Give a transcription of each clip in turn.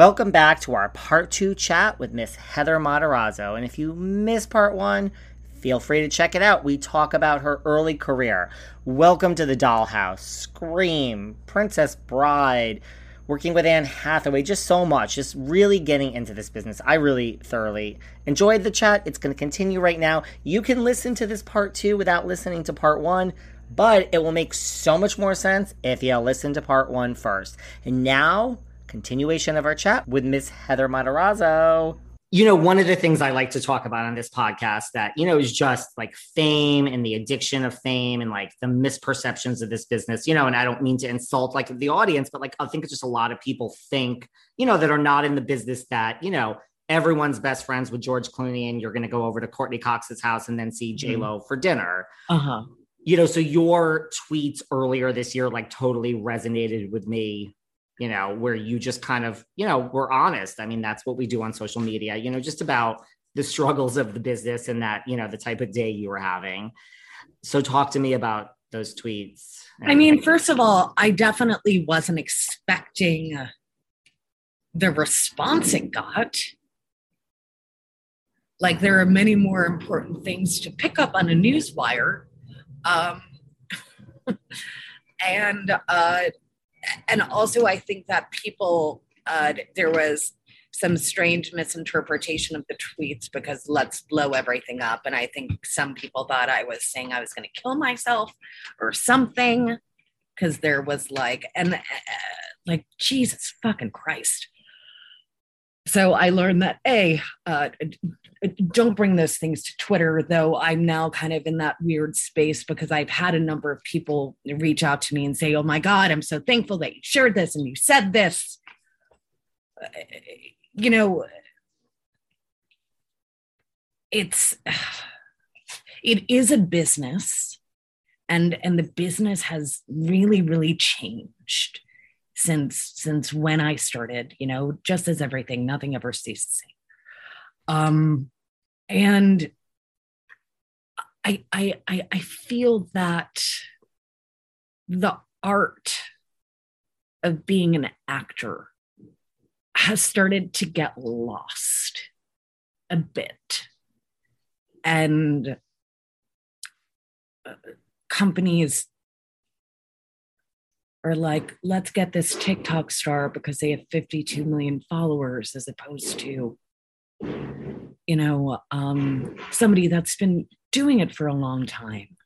Welcome back to our part two chat with Miss Heather Matarazzo. And if you missed part one, feel free to check it out. We talk about her early career. Welcome to the Dollhouse, Scream, Princess Bride, working with Anne Hathaway, just so much, just really getting into this business. I really thoroughly enjoyed the chat. It's going to continue right now. You can listen to this part two without listening to part one. But it will make so much more sense if you listen to part one first. And now continuation of our chat with Miss Heather Matarazzo. You know, one of the things I like to talk about on this podcast that, you know, is just like fame and the addiction of fame and like the misperceptions of this business, you know, and I don't mean to insult like the audience, but like I think it's just a lot of people think, you know, that are not in the business that, you know, everyone's best friends with George Clooney and you're going to go over to Courteney Cox's house and then see J Lo mm-hmm. for dinner. Uh-huh. You know, so your tweets earlier this year like totally resonated with me you know, where you just kind of, you know, we're honest. I mean, that's what we do on social media, you know, just about the struggles of the business and that, you know, the type of day you were having. So talk to me about those tweets. I mean, first of all, I definitely wasn't expecting the response it got. Like there are many more important things to pick up on a news wire. Um, and uh, and also I think that people uh, there was some strange misinterpretation of the tweets because let's blow everything up and I think some people thought I was saying I was going to kill myself or something because there was like and uh, like Jesus fucking Christ. So I learned that a uh, don't bring those things to Twitter, though I'm now kind of in that weird space because I've had a number of people reach out to me and say, Oh my God, I'm so thankful that you shared this and you said this. You know, it's it is a business and and the business has really really changed since since when i started you know just as everything nothing ever same um, and I, I, I, I feel that the art of being an actor has started to get lost a bit. And uh, companies are like, let's get this TikTok star because they have 52 million followers, as opposed to you know um, somebody that's been doing it for a long time.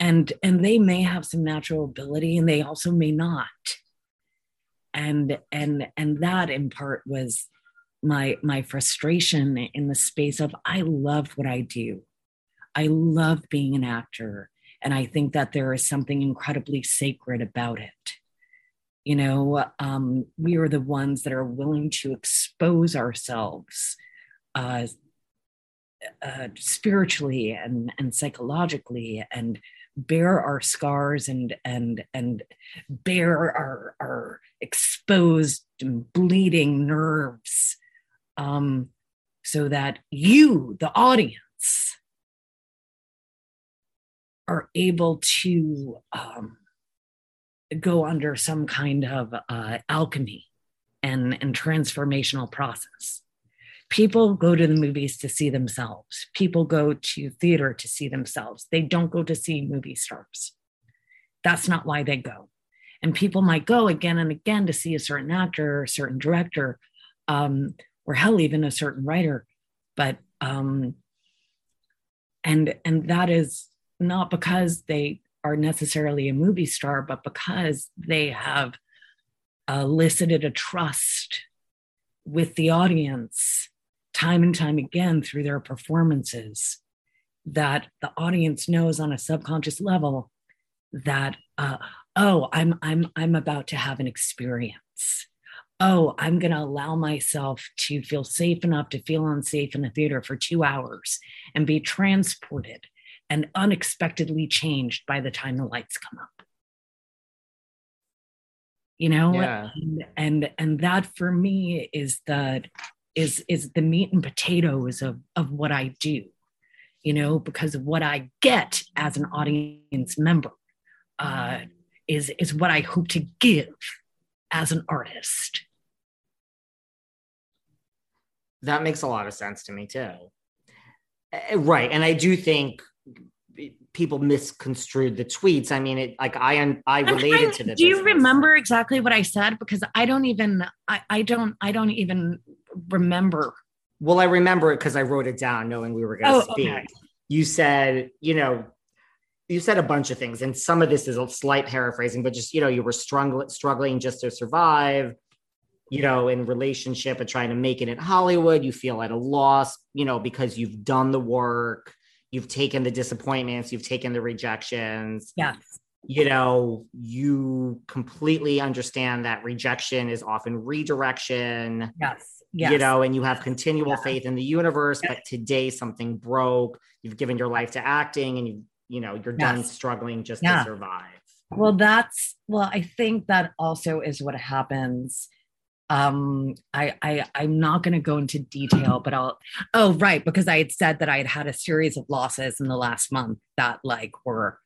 And and they may have some natural ability and they also may not. And and and that in part was my my frustration in the space of i love what i do. I love being an actor and i think that there is something incredibly sacred about it. You know um, we are the ones that are willing to expose ourselves uh, uh, spiritually and, and psychologically and bear our scars and and and bear our our exposed and bleeding nerves um, so that you the audience are able to um, go under some kind of uh, alchemy and, and transformational process. People go to the movies to see themselves. People go to theater to see themselves. They don't go to see movie stars. That's not why they go. And people might go again and again to see a certain actor or a certain director, um, or hell, even a certain writer. But um, and and that is not because they are necessarily a movie star, but because they have elicited a trust with the audience time and time again through their performances that the audience knows on a subconscious level that uh, oh i'm i'm i'm about to have an experience. Oh i'm going to allow myself to feel safe enough to feel unsafe in the theater for two hours and be transported and unexpectedly changed by the time the lights come up. You know? Yeah. and, and and that for me is the is is the meat and potatoes of of what i do you know because of what i get as an audience member uh is is what i hope to give as an artist. That makes a lot of sense to me too. Eh, right and i do think people misconstrued the tweets. I mean, it like I I related to the. Do you remember exactly what I said? Because I don't even I, I don't I don't even remember. Well, I remember it because I wrote it down, knowing we were going to oh, speak. Okay. You said, you know, you said a bunch of things, and some of this is a slight paraphrasing, but just you know, you were struggling struggling just to survive. You know, in relationship and trying to make it in Hollywood, you feel at a loss, you know, because you've done the work you've taken the disappointments, you've taken the rejections. Yes. You know, you completely understand that rejection is often redirection. Yes. Yes. You know, and you have continual yeah. faith in the universe, yes. but today something broke. You've given your life to acting and you, you know, you're yes. done struggling just yeah. to survive. Well, that's well, I think that also is what happens um i i i'm not going to go into detail but i'll oh right because i had said that i had had a series of losses in the last month that like were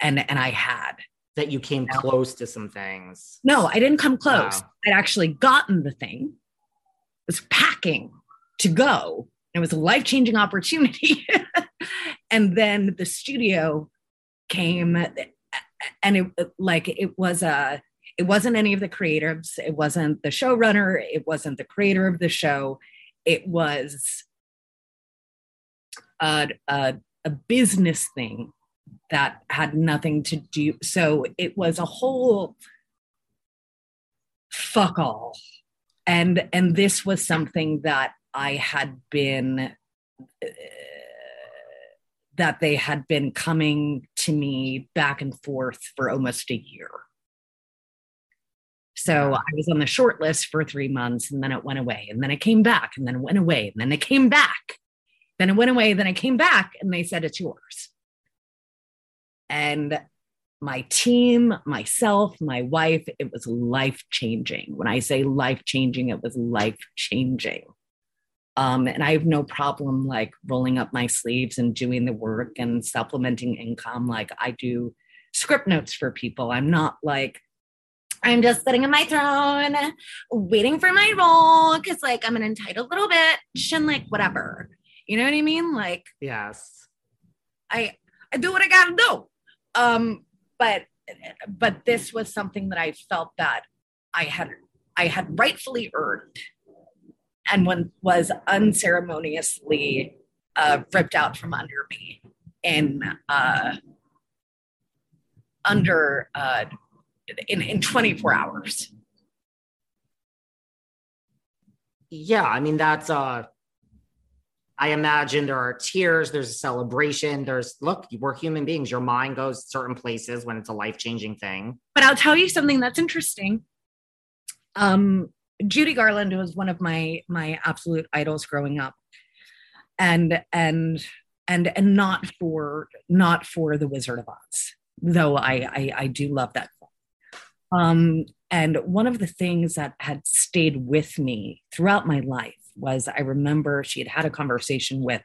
and and i had. That you came you know? close to some things. No i didn't come close. Wow. i'd actually gotten the thing. Was packing to go. It was a life-changing opportunity. And then the studio came and it like it was a it wasn't any of the creatives it wasn't the showrunner it wasn't the creator of the show. It was a, a, a business thing that had nothing to do so it was a whole fuck all. And and this was something that i had been uh, that they had been coming to me back and forth for almost a year so I was on the short list for three months and then it went away. And then it came back and then it went away. And then it came back. Then it went away. Then it came back and they said, it's yours. And my team, myself, my wife, it was life changing. When I say life changing, it was life changing. Um, and I have no problem like rolling up my sleeves and doing the work and supplementing income. Like I do script notes for people. I'm not like, I'm just sitting in my throne, waiting for my role because, like, I'm an entitled little bitch and, like, whatever. You know what I mean? Like, yes, I I do what I gotta do. Um, but but this was something that I felt that I had I had rightfully earned, and when was unceremoniously uh, ripped out from under me in uh, under uh, in, in 24 hours. Yeah, I mean that's uh I imagine there are tears, there's a celebration, there's look, we're human beings. Your mind goes certain places when it's a life-changing thing. But I'll tell you something that's interesting. Um Judy Garland was one of my my absolute idols growing up. And and and and not for not for the Wizard of Oz, though I I, I do love that um, and one of the things that had stayed with me throughout my life was I remember she had had a conversation with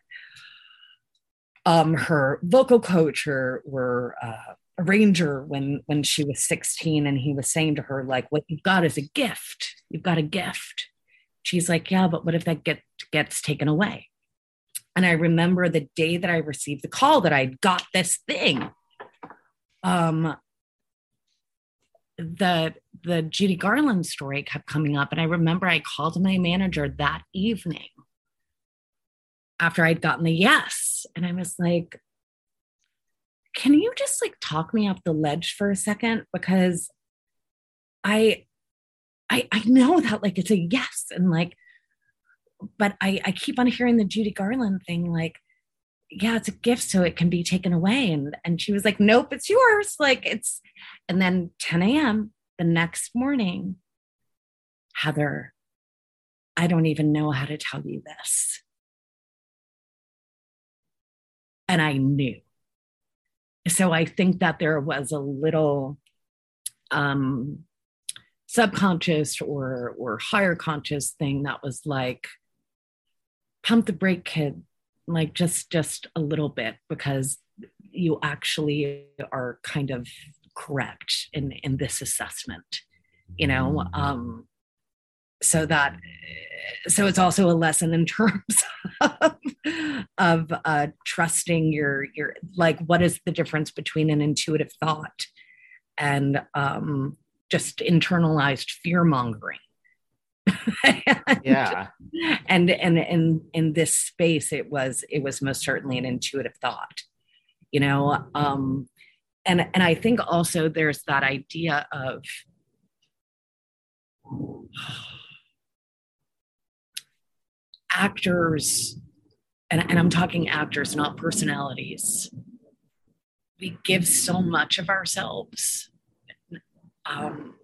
um, her vocal coach, her, her, uh, arranger when when she was 16 and he was saying to her like what you've got is a gift. You've got a gift. She's like yeah but what if that get, gets taken away? And i remember the day that i received the call that I'd got this thing. Um the the judy garland story kept coming up and i remember i called my manager that evening after i'd gotten the yes and i was like can you just like talk me off the ledge for a second? Because i i i know that like it's a yes and like but i i keep on hearing the judy garland thing like yeah it's a gift so it can be taken away. And and she was like nope it's yours. Like it's and then 10 a.m the next morning heather i don't even know how to tell you this. And i knew. So I think that there was a little um, subconscious or or higher conscious thing that was like pump the brake kid like just just a little bit because you actually are kind of correct in in this assessment you know um so that so it's also a lesson in terms of, of uh, trusting your your like what is the difference between an intuitive thought and um, just internalized fear mongering yeah. And and in in this space it was it was most certainly an intuitive thought you know um and and i think also there's that idea of actors, and, and I'm talking actors, not personalities, we give so much of ourselves um,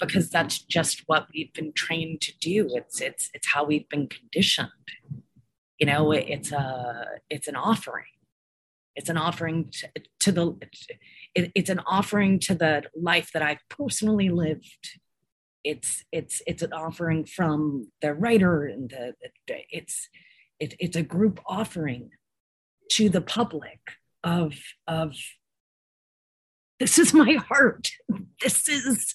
because mm-hmm. that's just what we've been trained to do. It's it's it's how we've been conditioned. You know, mm-hmm. it's a it's an offering. It's an offering to, to the. It, it's an offering to the life that I've personally lived it's it's it's an offering from the writer and the, it's it, it's a group offering to the public of of this is my heart this is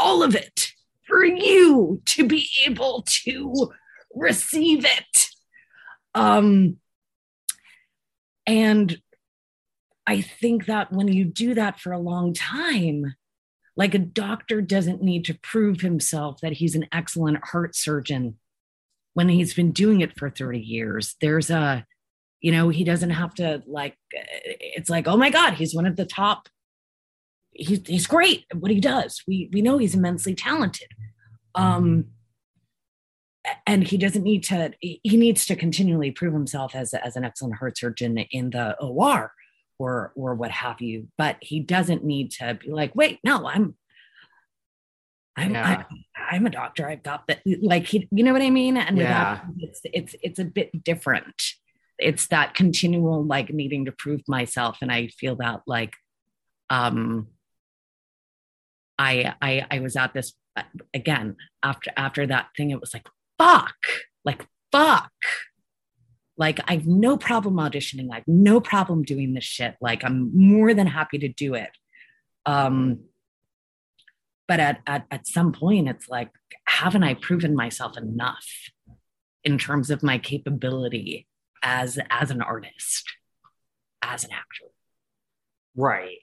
all of it for you to be able to receive it um and i think that when you do that for a long time like a doctor doesn't need to prove himself that he's an excellent heart surgeon when he's been doing it for 30 years. There's a, you know, he doesn't have to like, it's like, oh my God, he's one of the top. He's, he's great at what he does. We, we know he's immensely talented. Um, and he doesn't need to, he needs to continually prove himself as, as an excellent heart surgeon in the OR or or what have you but he doesn't need to be like wait no i'm i'm yeah. I, am a doctor i've got that like he you know what i mean and yeah. it's it's it's a bit different it's that continual like needing to prove myself and i feel that like um i i i was at this uh, again after after that thing it was like fuck like fuck like, I've no problem auditioning. I've no problem doing this shit. Like, I'm more than happy to do it. Um, but at, at, at some point, it's like, haven't I proven myself enough in terms of my capability as, as an artist, as an actor? Right.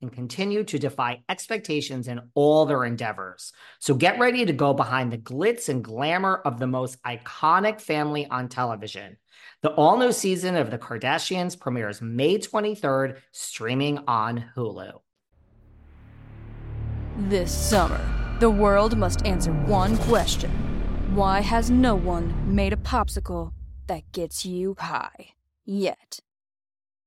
and continue to defy expectations in all their endeavors. So get ready to go behind the glitz and glamour of the most iconic family on television. The all new season of The Kardashians premieres May 23rd, streaming on Hulu. This summer the world must answer one question Why has no one made a popsicle that gets you high yet?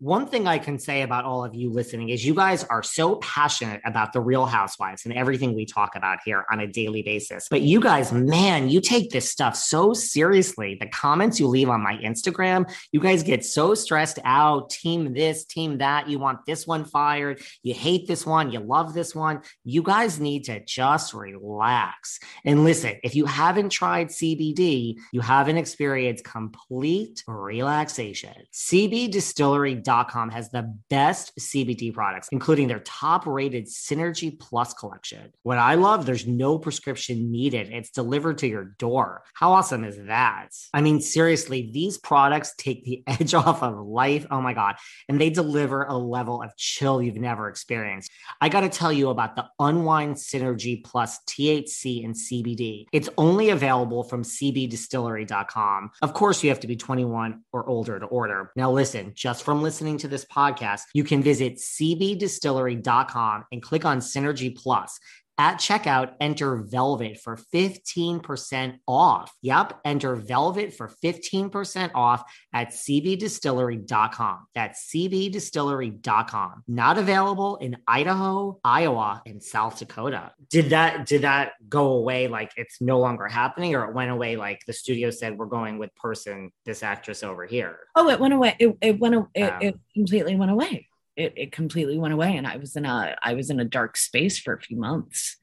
One thing I can say about all of you listening is you guys are so passionate about the real housewives and everything we talk about here on a daily basis. But you guys, man, you take this stuff so seriously. The comments you leave on my Instagram, you guys get so stressed out. Team this, team that. You want this one fired. You hate this one. You love this one. You guys need to just relax. And listen, if you haven't tried CBD, you haven't experienced complete relaxation. CB Distillery CBD.com has the best CBD products, including their top rated Synergy Plus collection. What I love, there's no prescription needed. It's delivered to your door. How awesome is that? I mean, seriously, these products take the edge off of life. Oh my God. And they deliver a level of chill you've never experienced. I got to tell you about the Unwind Synergy Plus THC and CBD. It's only available from cbdistillery.com. Of course, you have to be 21 or older to order. Now, listen, just from listening, listening to this podcast, you can visit cbdistillery.com and click on Synergy Plus. At checkout, enter Velvet for 15% off. Yep, enter Velvet for 15% off at cbdistillery.com. That's cbdistillery.com. Not available in Idaho, Iowa, and South Dakota. Did that did that go away like it's no longer happening or it went away like the studio said we're going with person this actress over here? Oh, it went away. It, it went it, um, it completely went away it, it completely went away and i was in a i was in a dark space for a few months.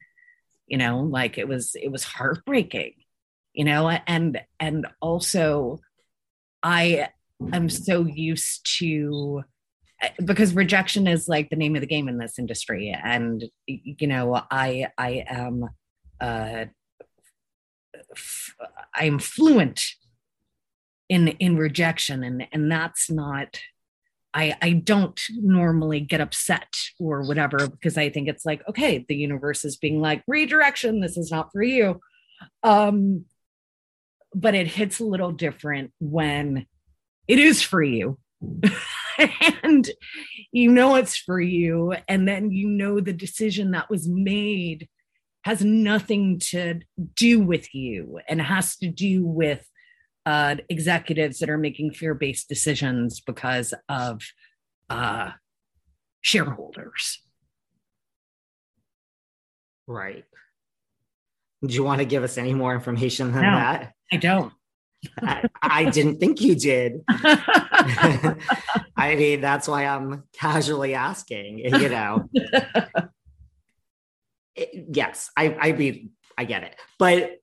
You know like it was it was heartbreaking you know and and also i am so used to because rejection is like the name of the game in this industry and you know i i am uh i'm fluent in in rejection and and that's not I, I don't normally get upset or whatever because I think it's like, okay, the universe is being like, redirection, this is not for you. Um, but it hits a little different when it is for you. and you know it's for you. And then you know the decision that was made has nothing to do with you and has to do with uh, executives that are making fear-based decisions because of uh, shareholders. Right. Do you want to give us any more information than no, that? I don't. I, I, didn't think you did. I mean, that's why I'm casually asking, you know. it, yes, I, I mean, I get it. But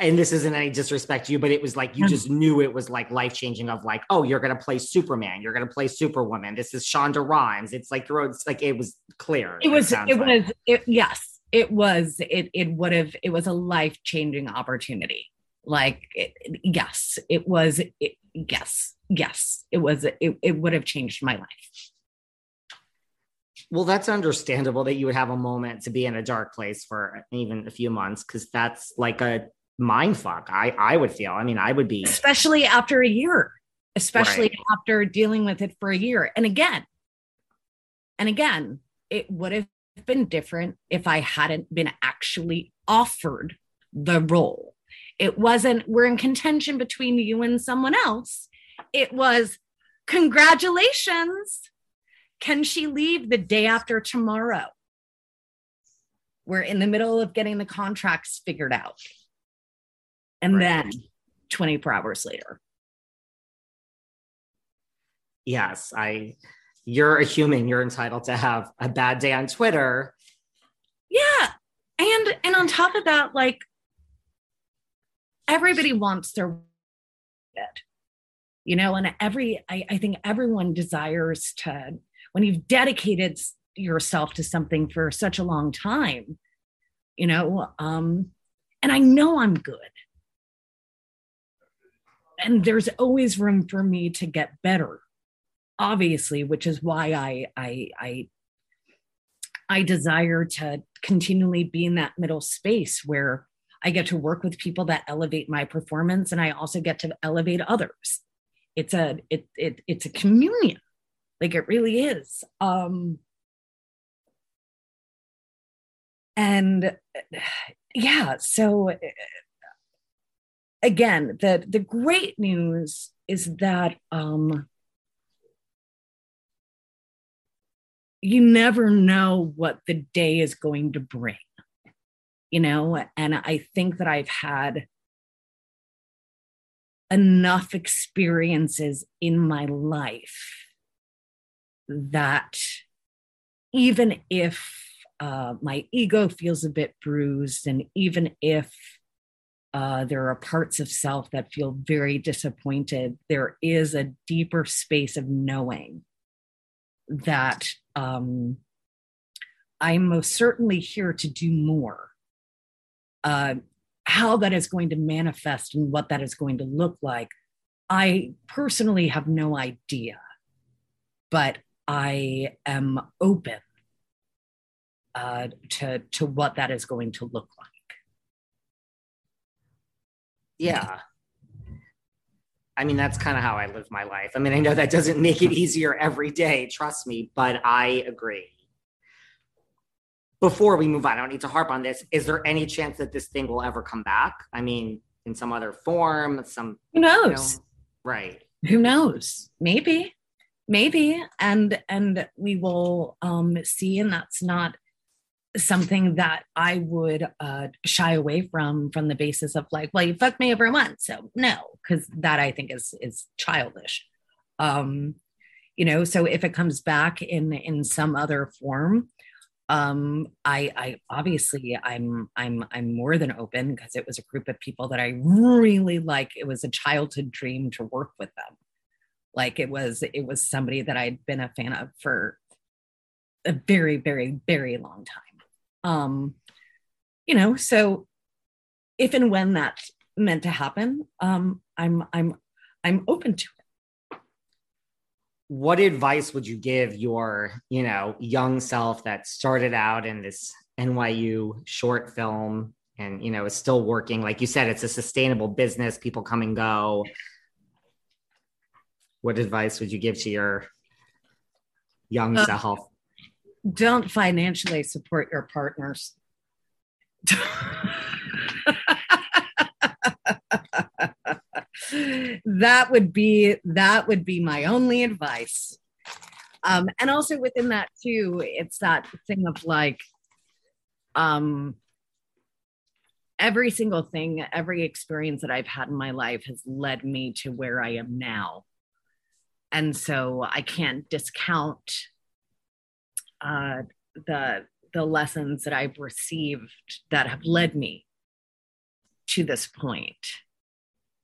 and this isn't any disrespect to you, but it was like you mm-hmm. just knew it was like life changing. Of like, oh, you're gonna play Superman, you're gonna play Superwoman. This is Shonda Rhimes. It's like you're it's like it was clear. It was. It, it like. was. It, yes, it was. It it would have. It was a life changing opportunity. Like it, yes, it was. It, yes, yes, it was. It it would have changed my life. Well, that's understandable that you would have a moment to be in a dark place for even a few months because that's like a mind fuck. I I would feel. I mean, I would be especially after a year, especially right. after dealing with it for a year. And again, and again, it would have been different if I hadn't been actually offered the role. It wasn't we're in contention between you and someone else. It was congratulations. Can she leave the day after tomorrow? We're in the middle of getting the contracts figured out and right. then 24 hours later. Yes i you're a human. You're entitled to have a bad day on twitter. Yeah. And and on top of that like everybody wants their bed you know and every I, I think everyone desires to when you've dedicated yourself to something for such a long time you know um and i know i'm good and there's always room for me to get better obviously which is why i i i i desire to continually be in that middle space where i get to work with people that elevate my performance and i also get to elevate others. It's a it, it it's a communion. Like it really is. Um and yeah so again the the great news is that um you never know what the day is going to bring you know? And i think that i've had enough experiences in my life that even if uh, my ego feels a bit bruised, and even if uh, there are parts of self that feel very disappointed, there is a deeper space of knowing that um, I'm most certainly here to do more. Uh, how that is going to manifest and what that is going to look like, I personally have no idea, but I am open uh, to to what that is going to look like. Yeah. I mean, that's kind of how I live my life. I mean, I know that doesn't make it easier every day, trust me, but I agree. Before we move on, I don't need to harp on this. Is there any chance that this thing will ever come back? I mean, in some other form, some who knows? You know, right. Who knows? Maybe. Maybe. And and we will um see, and that's not something that I would uh, shy away from from the basis of like, well, you fucked me over once, so no, because that I think is is childish. Um, you know, so if it comes back in in some other form, um, I I obviously I'm I'm I'm more than open because it was a group of people that I really like. It was a childhood dream to work with them. Like it was it was somebody that I'd been a fan of for a very very very long time um, you know, so if and when that's meant to happen, um, I'm I'm I'm open to it. What advice would you give your, you know, young self that started out in this NYU short film and you know is still working? Like you said, it's a sustainable business. People come and go. What advice would you give to your young uh, self? Don't financially support your partners. that would be that would be my only advice um and also within that too it's that thing of like um every single thing every experience that i've had in my life has led me to where i am now and so i can't discount uh, the the lessons that I've received that have led me to this point.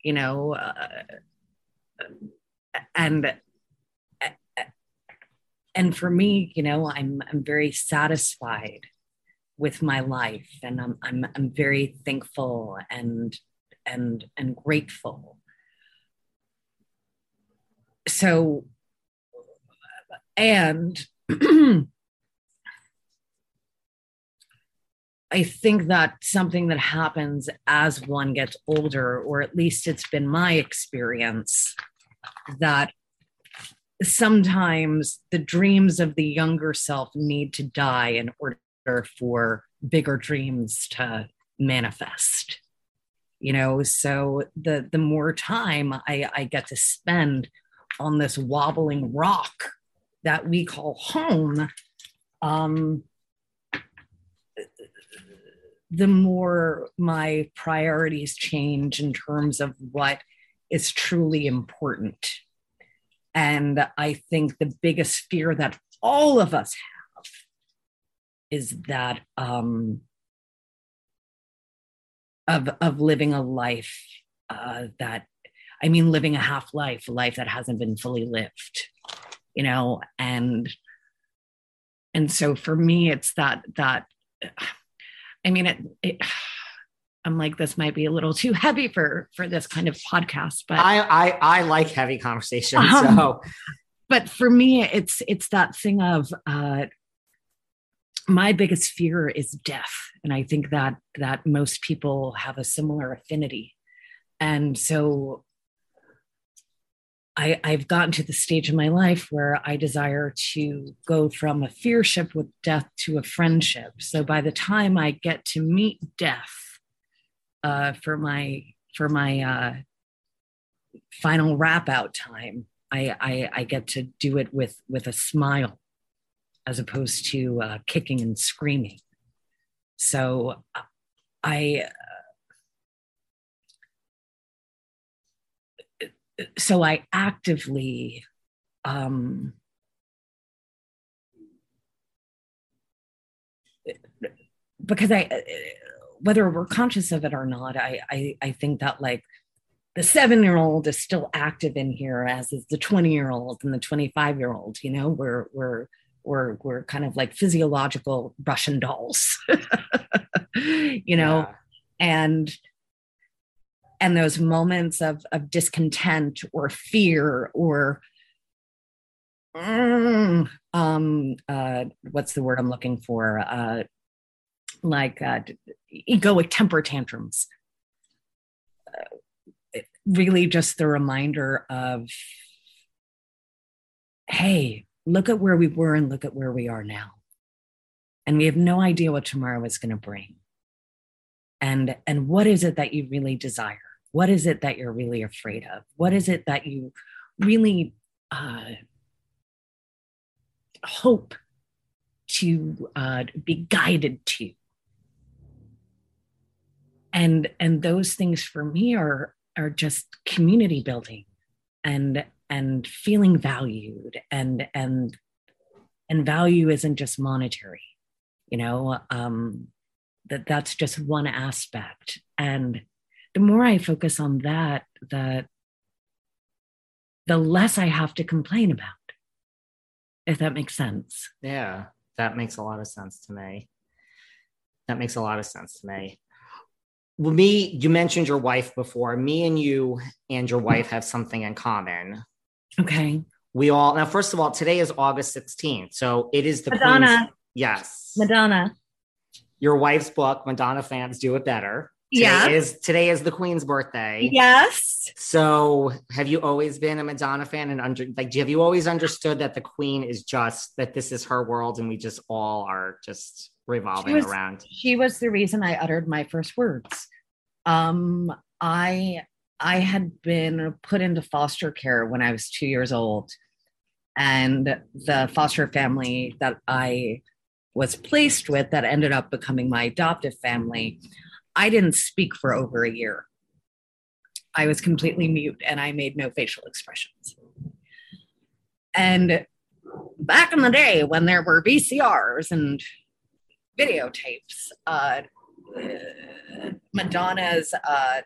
You know, uh, and and for me, you know, I'm I'm very satisfied with my life, and I'm I'm I'm very thankful and and and grateful. So, and I think that something that happens as one gets older, or at least it's been my experience, that sometimes the dreams of the younger self need to die in order for bigger dreams to manifest. You know, so the the more time I, I get to spend on this wobbling rock that we call home, um, the more my priorities change in terms of what is truly important. And I think the biggest fear that all of us have is that um, of, of living a life uh, that, I mean, living a half life, a life that hasn't been fully lived, you know, and and so for me, it's that that I mean, it, it I'm like, this might be a little too heavy for for this kind of podcast, but I I, I like heavy conversations. Um, so but for me, it's it's that thing of uh, my biggest fear is death, and I think that that most people have a similar affinity, and so I, I've gotten to the stage in my life where I desire to go from a fearship with death to a friendship. So by the time I get to meet death uh, for my for my uh, final wrap out time, I, I, I get to do it with with a smile, as opposed to uh, kicking and screaming. So I so I actively um, because I whether we're conscious of it or not, I I, I think that like the seven year old is still active in here as is the 20 year old and the 25 year old you know we're we're we're we're kind of like physiological russian dolls you know Yeah. and and those moments of of discontent or fear or mm, um uh what's the word i'm looking for? Uh like uh egoic temper tantrums. Uh, really just the reminder of hey look at where we were and look at where we are now. And we have no idea what tomorrow is going to bring and and what is it that you really desire? What is it that you're really afraid of? What is it that you really uh, hope to uh, be guided to? And and those things for me are are just community building and and feeling valued and and and value isn't just monetary you know um that that's just one aspect and the more i focus on that the the less i have to complain about if that makes sense Yeah, that makes a lot of sense to me. That makes a lot of sense to me. Well, me, you mentioned your wife before. Me and you and your wife have something in common. okay We all now, first of all, today is August 16th. So it is the Madonna. Queen's- yes. madonna Your wife's book, Madonna fans do it better. Today Yeah. is today is the Queen's birthday. yes So have you always been a Madonna fan and under like have you always understood that the Queen is just that this is her world and we just all are just revolving was- around? she was the reason I uttered my first words. Um, I I had been put into foster care when I was two years old, and the foster family that I was placed with, that ended up becoming my adoptive family, I didn't speak for over a year. I was completely mute, and I made no facial expressions. And back in the day when there were VCRs and videotapes. Uh, Madonna's uh,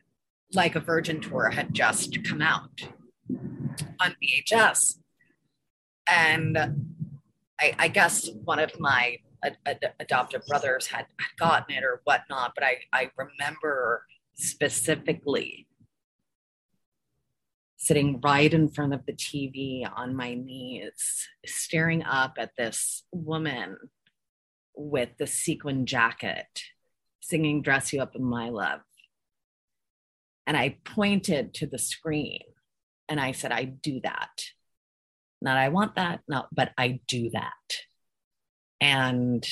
Like a Virgin tour had just come out on VHS. And I, I guess one of my ad- ad- adoptive brothers had, gotten it or whatnot, but I, I remember specifically sitting right in front of the TV on my knees, staring up at this woman with the sequin jacket singing Dress You Up in My Love. And I pointed to the screen and I said, I do that. Not I want that, no, but I do that. And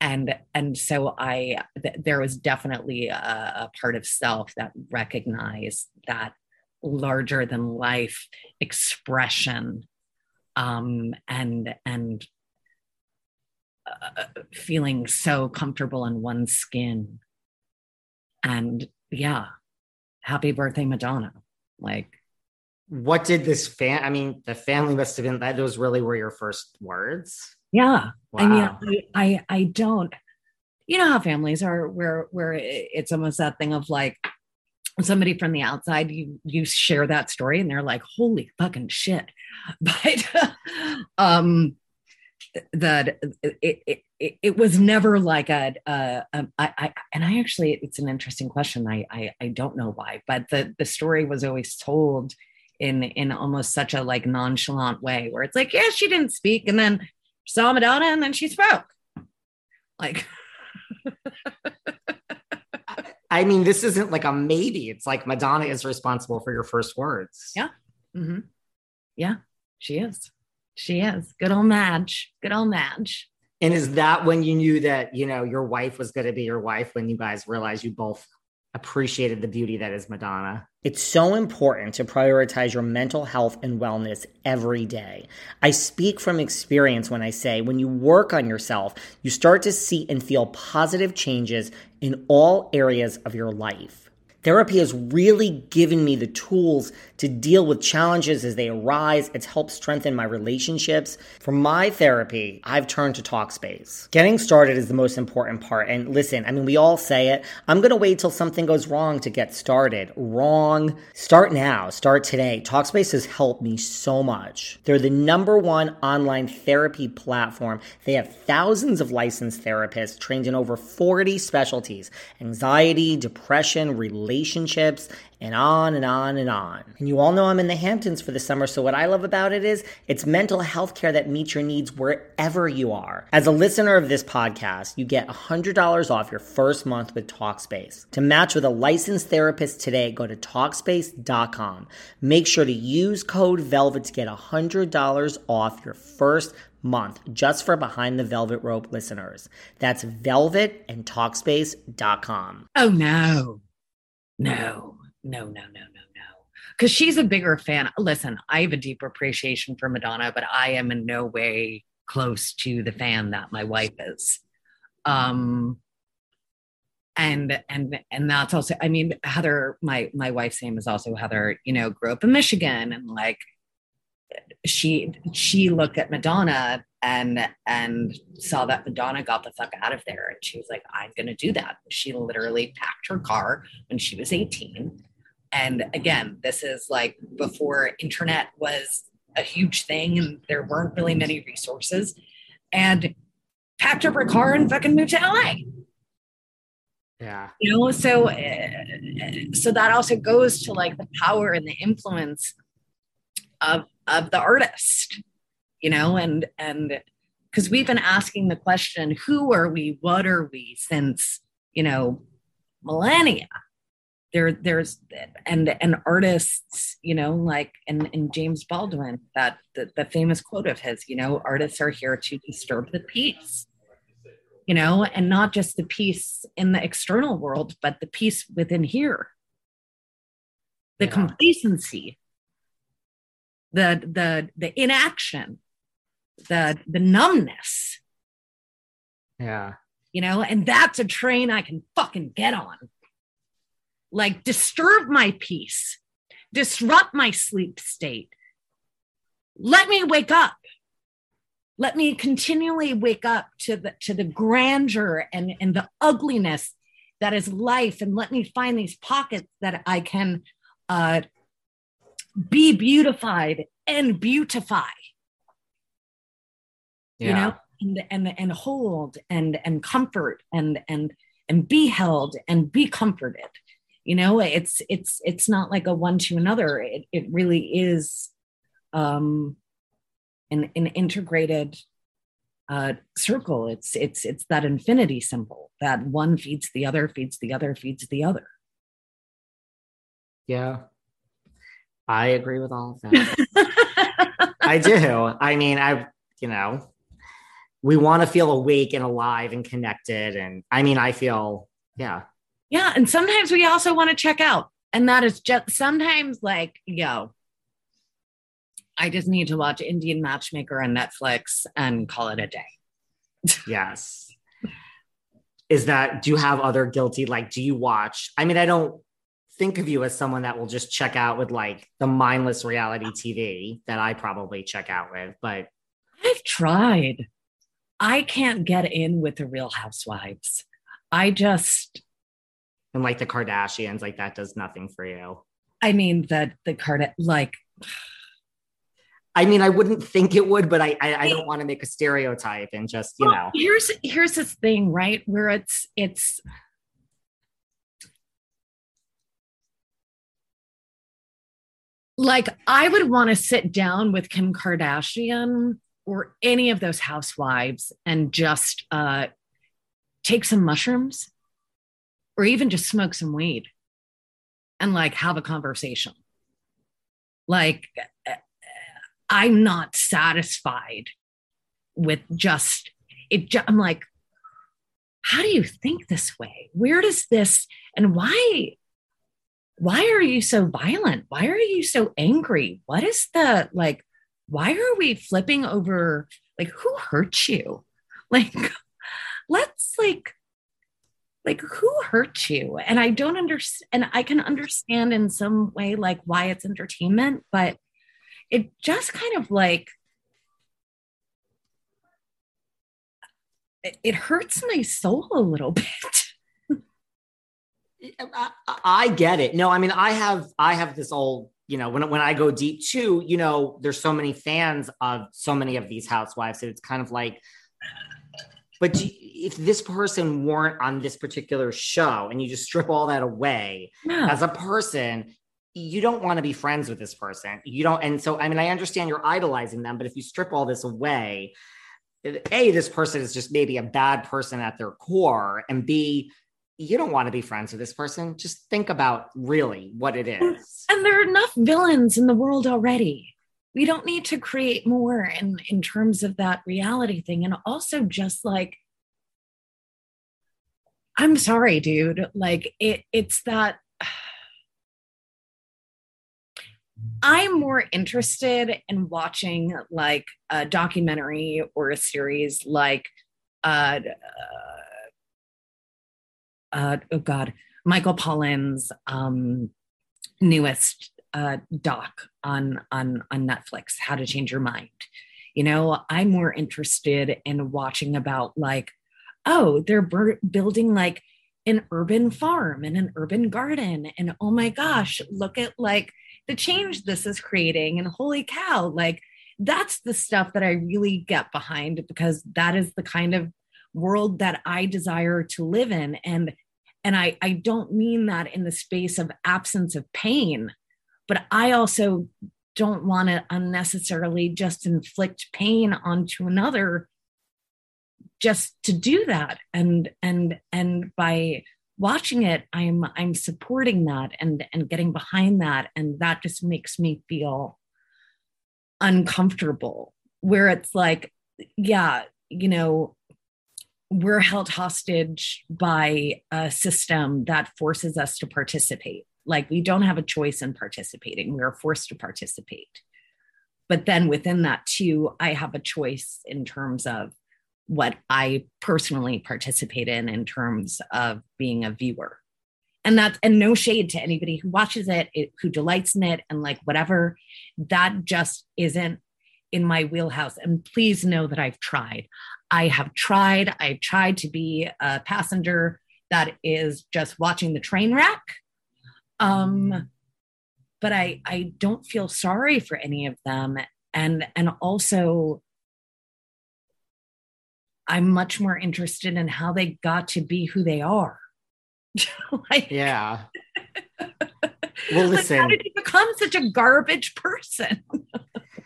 and and so I th- there was definitely a, a part of self that recognized that larger than life expression um and and uh, feeling so comfortable in one's skin. And yeah, happy birthday, Madonna. Like, What did this fan? I mean, the family must have been that. Those really were your first words. yeah. Wow. I mean, I, I, I don't, you know how families are where, where it's almost that thing of like, somebody from the outside, you, you share that story and they're like, holy fucking shit. But, um, that it, it, it, it was never like a, a, a I, I, and I actually, it's an interesting question. I, I, I don't know why, but the, the story was always told in, in almost such a like nonchalant way where it's like, yeah, she didn't speak. And then saw Madonna and then she spoke like, I mean, this isn't like a maybe. It's like Madonna is responsible for your first words. Yeah. Mm-hmm. Yeah, she is. She is. Good old Madge. Good old Madge. And is that when you knew that, you know, your wife was going to be your wife when you guys realized you both appreciated the beauty that is Madonna? It's so important to prioritize your mental health and wellness every day. I speak from experience when I say when you work on yourself, you start to see and feel positive changes in all areas of your life. Therapy has really given me the tools to deal with challenges as they arise. It's helped strengthen my relationships. For my therapy, I've turned to Talkspace. Getting started is the most important part. And listen, I mean, we all say it. I'm going to wait till something goes wrong to get started. Wrong. Start now. Start today. Talkspace has helped me so much. They're the number one online therapy platform. They have thousands of licensed therapists trained in over 40 specialties anxiety, depression, relationships relationships, and on and on and on. And you all know I'm in the Hamptons for the summer, so what I love about it is it's mental health care that meets your needs wherever you are. As a listener of this podcast, you get $100 off your first month with Talkspace. To match with a licensed therapist today, go to Talkspace.com. Make sure to use code VELVET to get $100 off your first month just for Behind the Velvet Rope listeners. That's velvet and Talkspace.com. Oh no. No, no, no, no, no, no. Because she's a bigger fan. Listen, I have a deep appreciation for Madonna, but I am in no way close to the fan that my wife is. Um, and and and that's also i mean heather my my wife's name is also heather you know grew up in michigan and like she she looked at madonna and and saw that Madonna got the fuck out of there. And she was like, I'm gonna do that. She literally packed her car when she was 18. And again, this is like before internet was a huge thing and there weren't really many resources. And packed up her car and fucking moved to LA. Yeah. You know, so uh, so that also goes to like the power and the influence of of the artist you know, and and because we've been asking the question, who are we, what are we, since you know millennia. There, there's and and artists, you know, like and and James Baldwin, that the, the famous quote of his, you know, artists are here to disturb the peace you know, and not just the peace in the external world, but the peace within here. The yeah. complacency, the the the inaction, the the numbness. Yeah. You know, and that's a train I can fucking get on. Like disturb my peace, disrupt my sleep state. Let me wake up. Let me continually wake up to the to the grandeur and, and the ugliness that is life. And let me find these pockets that I can uh, be beautified and beautify yeah. you know and and and hold and and comfort and and and be held and be comforted. You know it's it's it's not like a one to another. It, it really is um an, an integrated uh circle. It's it's it's that infinity symbol that one feeds the other feeds the other feeds the other. Yeah i agree with all of that i do i mean i you know we want to feel awake and alive and connected. And I mean, I feel, yeah. Yeah. And sometimes we also want to check out. And that is just sometimes like, yo, I just need to watch Indian Matchmaker on Netflix and call it a day. yes. Is that, do you have other guilty, like, do you watch? I mean, I don't think of you as someone that will just check out with like the mindless reality TV that I probably check out with, but I've tried. I can't get in with the real housewives. I just and like the Kardashians, like that does nothing for you. I mean the the Card like I mean, I wouldn't think it would, but I I, I don't want to make a stereotype and just you well, know. Here's here's this thing, right? Where it's it's like I would want to sit down with Kim Kardashian or any of those housewives and just uh, take some mushrooms or even just smoke some weed and like have a conversation. Like, I'm not satisfied with just it. I'm like, how do you think this way? Where does this and why? Why are you so violent? Why are you so angry? What is the like? Why are we flipping over? Like, who hurt you? Like, let's like like who hurt you and i don't understand and i can understand in some way like why it's entertainment but it just kind of like it, it hurts my soul a little bit I, I get it no i mean i have i have this old you know when, when i go deep too you know there's so many fans of so many of these housewives so it's kind of like but if this person weren't on this particular show and you just strip all that away yeah. as a person, you don't want to be friends with this person. You don't. And so, I mean, I understand you're idolizing them, but if you strip all this away, A, this person is just maybe a bad person at their core. And B, you don't want to be friends with this person. Just think about really what it is. And there are enough villains in the world already we don't need to create more in in terms of that reality thing and also just like i'm sorry dude like it it's that i'm more interested in watching like a documentary or a series like uh, uh, uh oh god michael pollan's um newest uh, doc on on on Netflix, How to Change Your Mind. You know, I'm more interested in watching about like, oh, they're bur- building like an urban farm and an urban garden, and oh my gosh, look at like the change this is creating, and holy cow, like that's the stuff that I really get behind because that is the kind of world that I desire to live in, and and I I don't mean that in the space of absence of pain but I also don't want to unnecessarily just inflict pain onto another just to do that. And and and by watching it i'm i'm supporting that and and getting behind that. And that just makes me feel uncomfortable where it's like yeah you know we're held hostage by a system that forces us to participate like we don't have a choice in participating. We are forced to participate. But then within that, too, I have a choice in terms of what I personally participate in, in terms of being a viewer. And that's, and no shade to anybody who watches it, it who delights in it, and like whatever. That just isn't in my wheelhouse. And please know that I've tried. I have tried. I've tried to be a passenger that is just watching the train wreck um, but I I don't feel sorry for any of them, and and also I'm much more interested in how they got to be who they are. like, yeah. Well, listen. Like how did you become such a garbage person?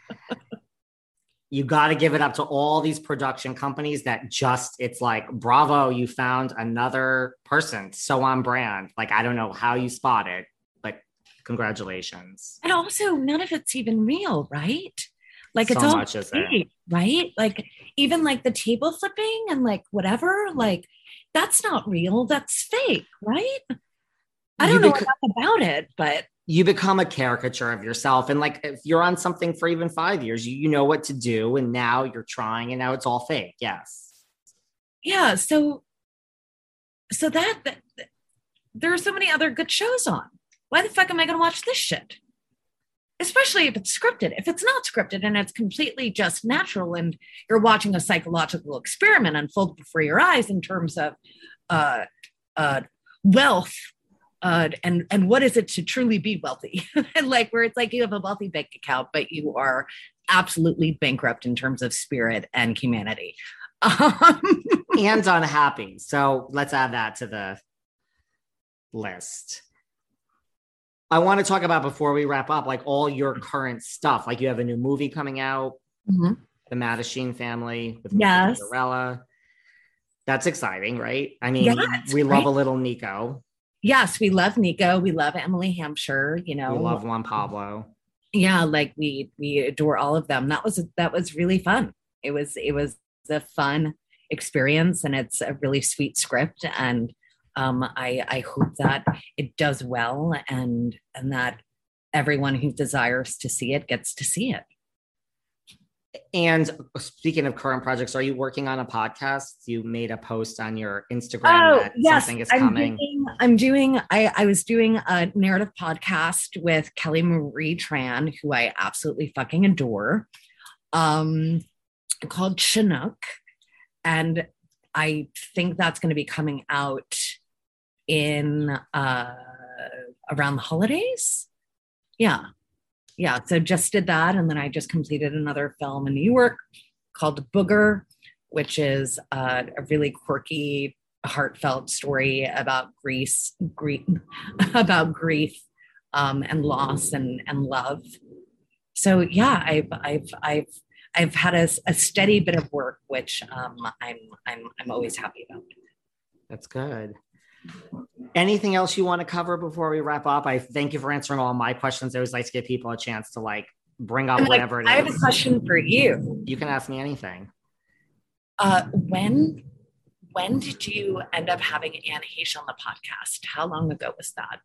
you got to give it up to all these production companies that just it's like bravo you found another person so on brand. Like i don't know how you spot it but congratulations. And also none of it's even real right? Like so it's all much, fake, right? Like even like the table flipping and like whatever like that's not real that's fake right? I don't you know enough about it but you become a caricature of yourself. And like if you're on something for even five years you, you know what to do and now you're trying and now it's all fake. Yes. Yeah so so that, that there are so many other good shows on. Why the fuck am i going to watch this shit? Especially if it's scripted. If it's not scripted and it's completely just natural and you're watching a psychological experiment unfold before your eyes in terms of uh, uh, wealth uh, and and what is it to truly be wealthy? and like where it's like you have a wealthy bank account, but you are absolutely bankrupt in terms of spirit and humanity. Um, and unhappy. So let's add that to the list. I want to talk about before we wrap up, like all your current stuff. Like you have a new movie coming out, Mhm. The Mattachine Family with Yes. Tortorella. That's exciting, right? I mean, we love a little Nico. Yes, we love Nico. We love Emily Hampshire. You know, We love Juan Pablo. yeah, like we we adore all of them. That was that was really fun. It was it was a fun experience, and it's a really sweet script. And um, I I hope that it does well, and and that everyone who desires to see it gets to see it. And speaking of current projects, are you working on a podcast? You made a post on your Instagram that something is Oh, I'm coming. Doing, I'm doing. I, I was doing a narrative podcast with Kelly Marie Tran, who I absolutely fucking adore, um, called Chinook, and I think that's going to be coming out in uh, around the holidays. Yeah, yeah. So just did that, and then I just completed another film in New York called Booger, which is uh, a really quirky, heartfelt story about grief, grief, about grief, um, and loss and and love. So yeah, I've I've I've I've had a, a steady bit of work, which um, I'm I'm I'm always happy about. That's good. Anything else you want to cover before we wrap up? I thank you for answering all my questions. I always like to give people a chance to like bring up like, whatever it I have a question for you. You can ask me anything. Uh, when when did you end up having Anne Heche on the podcast? How long ago was that?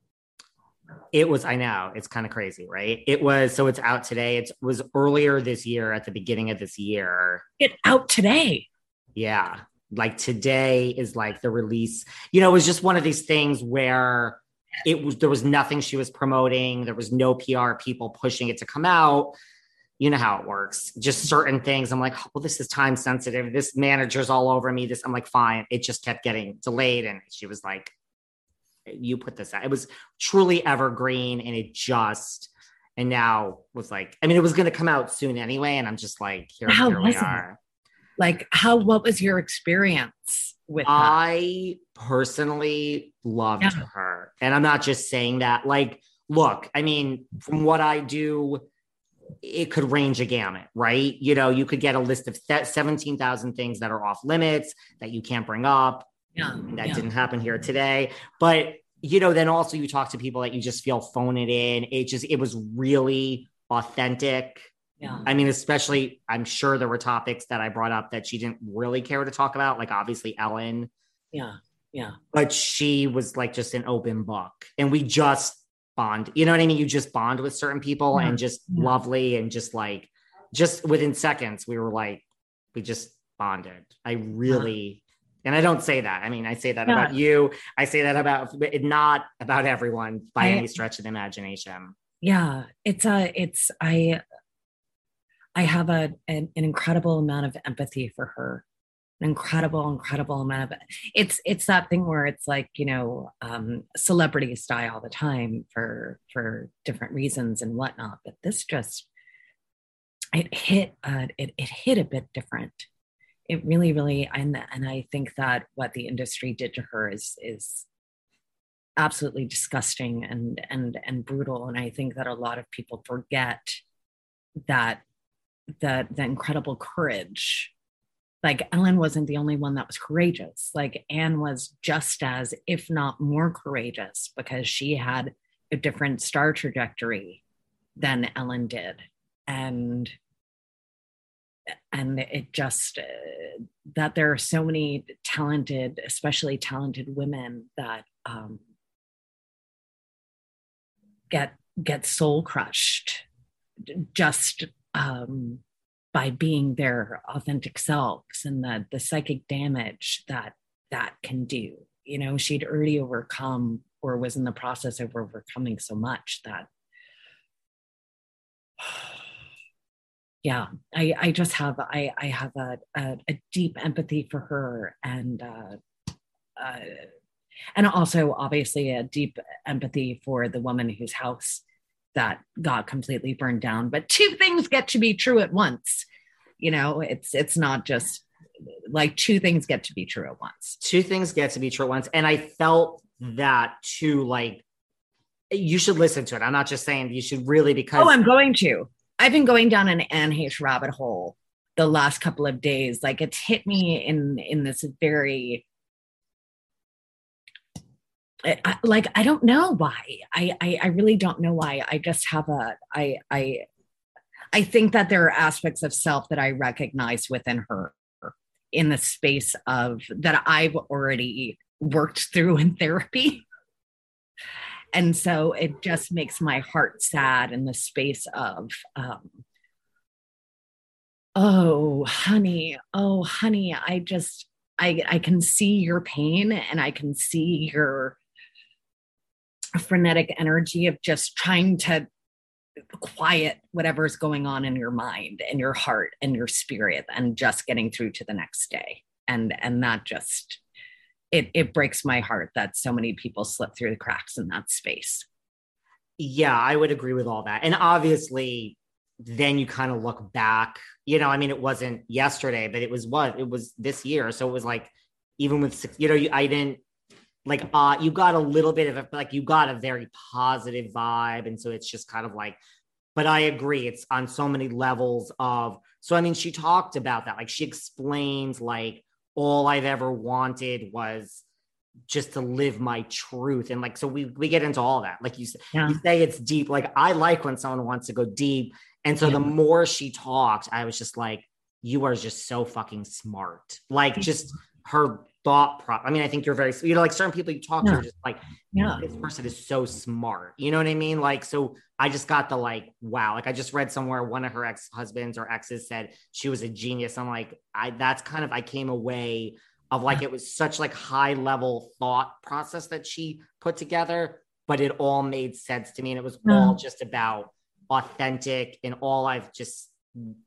It was, I know, it's kind of crazy, right? It was, so it's out today. It was earlier this year, at the beginning of this year. Get out today. Yeah. Like today is like the release. You know, it was just one of these things where it was, there was nothing she was promoting. There was no PR people pushing it to come out. You know how it works. Just certain things. I'm like, well, this is time sensitive. This manager's all over me. This, I'm like, fine. It just kept getting delayed. And she was like, you put this out. It was truly evergreen and it just, and now was like, I mean, it was going to come out soon anyway. And I'm just like, here, How here we was it? are. Like, how? What was your experience with? I personally loved Yeah. her. And I'm not just saying that. Like, look, I mean, from what I do, it could range a gamut, right? You know, you could get a list of se- 17,000 things that are off limits that you can't bring up. Yeah, That yeah. didn't happen here today. But, you know, then also you talk to people that you just feel phone it in. It just, it was really authentic. yeah. I mean, especially, I'm sure there were topics that I brought up that she didn't really care to talk about, like obviously Ellen yeah, yeah, but she was like just an open book and we just bond you know what i mean you just bond with certain people Yeah. and just Yeah. lovely and just like just within seconds we were like we just bonded i really and i don't say that i mean i say that Yeah. about you i say that about not about everyone by I- any stretch of the imagination yeah. It's a. It's I. I have a an, an incredible amount of empathy for her. An incredible, incredible amount of it's it's that thing where it's like you know um, celebrities die all the time for for different reasons and whatnot, but this just it hit uh, it it hit a bit different. It really, really, and and I think that what the industry did to her is is absolutely disgusting and and and brutal. And I think that a lot of people forget that that the incredible courage. Like Ellen wasn't the only one that was courageous. Like Anne was just as, if not more courageous, because she had a different star trajectory than Ellen did. And and it just uh, that there are so many talented especially talented women that um, get get soul crushed just um, by being their authentic selves and the the psychic damage that that can do. You know she'd already overcome or was in the process of overcoming so much that yeah i i just have i i have a a, a deep empathy for her and uh, uh and also obviously a deep empathy for the woman whose house that got completely burned down but two things get to be true at once. You know it's it's not just like two things get to be true at once. Two things get to be true at once. And i felt that too like you should listen to it. I'm not just saying you should really because oh i'm going to. I've been going down an anne heche rabbit hole the last couple of days. Like it's hit me in in this very I, like I don't know why. I, I I really don't know why. I just have a I I I think that there are aspects of self that I recognize within her in the space of that I've already worked through in therapy. And so it just makes my heart sad in the space of um, oh honey, oh honey, I just I I can see your pain and I can see your frenetic energy of just trying to quiet whatever's going on in your mind and your heart and your spirit and just getting through to the next day. And and that just it it breaks my heart that so many people slip through the cracks in that space. Yeah i would agree with all that. And obviously then you kind of look back you know i mean it wasn't yesterday but it was what it was this year. So it was like even with you know i didn't like uh you got a little bit of a like you got a very positive vibe. And so it's just kind of like but i agree it's on so many levels of so i mean she talked about that like she explains like all i've ever wanted was just to live my truth. And like so we we get into all that. Like you, yeah. you say it's deep. Like i like when someone wants to go deep. And so yeah. the more she talked i was just like you are just so fucking smart. Like just her thought prop. I mean, I think you're very, you know, like certain people you talk yeah. to are just like, yeah, this person is so smart. You know what I mean? Like, so I just got the like, wow. Like I just read somewhere one of her ex husbands or exes said she was a genius. I'm like, I, that's kind of, I came away of like, it was such like high level thought process that she put together, but it all made sense to me. And it was all just about authentic and all I've just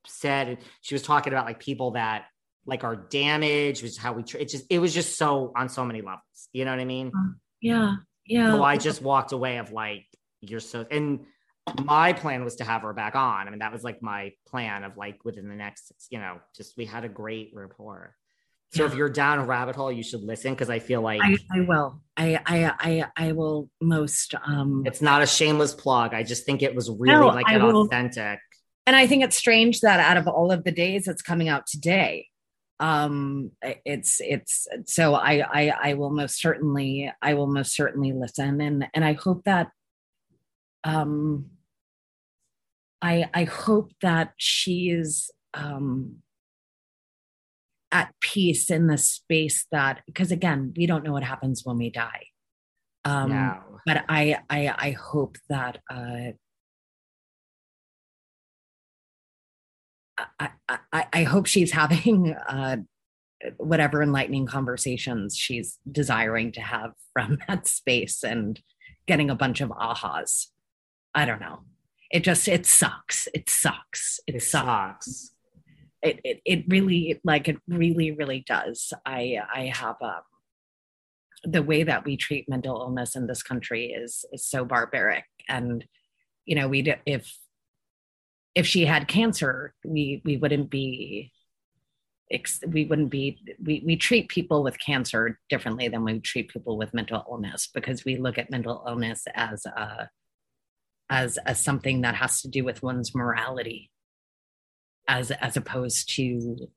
said. She was talking about like people that like our damage, was how we tra- it just it was just so on so many levels. You know what I mean? Uh, yeah. Yeah. So I just walked away of like, you're so and my plan was to have her back on. I mean, that was like my plan of like within the next, you know, just we had a great rapport. So yeah. if you're down a rabbit hole, you should listen because I feel like I, I, will. I I I I will most um it's not a shameless plug. I just think it was really no, like an authentic. And I think it's strange that out of all of the days it's coming out today, um it's it's so I, I i will most certainly i will most certainly listen and and i hope that um i i hope that she is um at peace in the space that because again we don't know what happens when we die um no. but i i i hope that uh I, I, I hope she's having uh, whatever enlightening conversations she's desiring to have from that space and getting a bunch of ahas. I don't know. It just it sucks. It sucks. It, it sucks. sucks. It, it it really like it really really does. I I have um the way that we treat mental illness in this country is is so barbaric and you know we if if she had cancer, we we wouldn't be we wouldn't be we, we treat people with cancer differently than we treat people with mental illness because we look at mental illness as a as as something that has to do with one's morality as as opposed to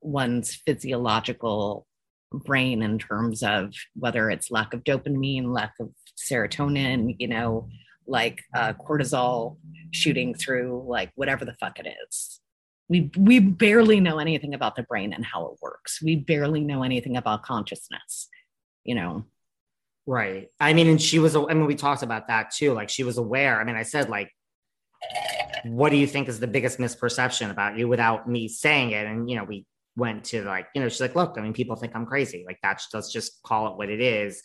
one's physiological brain in terms of whether it's lack of dopamine lack of serotonin you know like uh, cortisol shooting through like whatever the fuck it is. We we barely know anything about the brain and how it works. We barely know anything about consciousness you know? Right. I mean and she was i mean we talked about that too like she was aware. I mean i said like what do you think is the biggest misperception about you without me saying it? And you know we went to like you know she's like look i mean people think i'm crazy. Like that's let's just call it what it is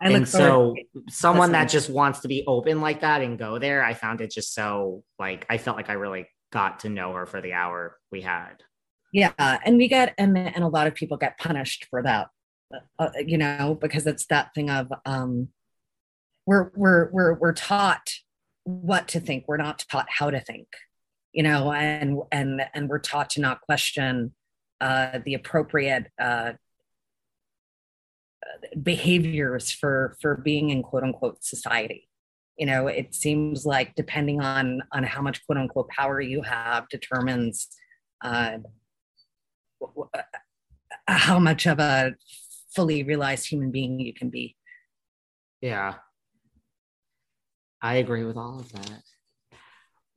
I and so someone that just wants to be open like that and go there, I found it just so like I felt like I really got to know her for the hour we had. Yeah, and we get and and a lot of people get punished for that uh, you know, because it's that thing of um, we're we're we're we're taught what to think. We're not taught how to think, you know, and and and we're taught to not question uh, the appropriate uh, behaviors for for being in quote unquote society. You know it seems like depending on on how much quote unquote power you have determines uh, how much of a fully realized human being you can be. Yeah. I agree with all of that.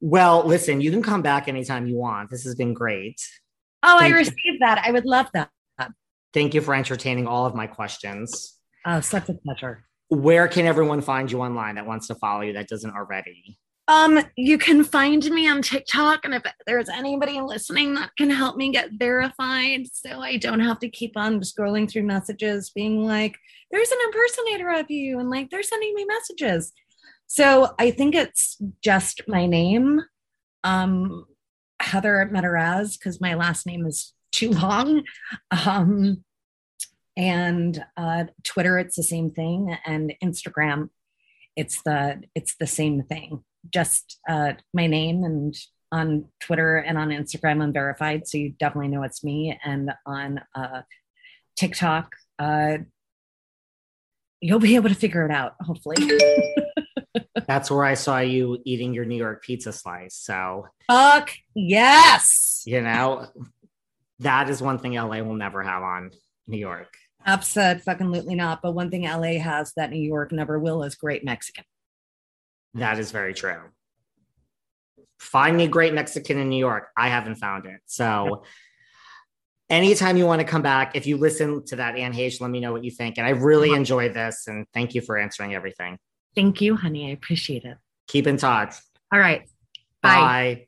Well listen you can come back anytime you want. This has been great. Oh Thank i received you. that. I would love that Thank you for entertaining all of my questions. Oh, such a pleasure. Where can everyone find you online that wants to follow you that doesn't already? Um, you can find me on TikTok, and if there's anybody listening that can help me get verified, so I don't have to keep on scrolling through messages, being like, "There's an impersonator of you," and like they're sending me messages. So I think it's just my name, um, Heather Mataraz, because my last name is too long. Um, and uh, Twitter, it's the same thing, and Instagram, it's the it's the same thing. Just uh, my name, and on Twitter and on Instagram, I'm verified, so you definitely know it's me. And on uh, TikTok, uh, you'll be able to figure it out, hopefully. That's where I saw you eating your New York pizza slice. So, fuck yes. You know, that is one thing LA will never have on New York. Absolutely not. But one thing LA has that New York never will is great Mexican. That is very true. Find me great Mexican in New York. I haven't found it. So anytime you want to come back, if you listen to that Anne Heche, let me know what you think. And I really uh-huh. enjoyed this. And thank you for answering everything. Thank you, honey. I appreciate it. Keep in touch. All right. Bye. Bye.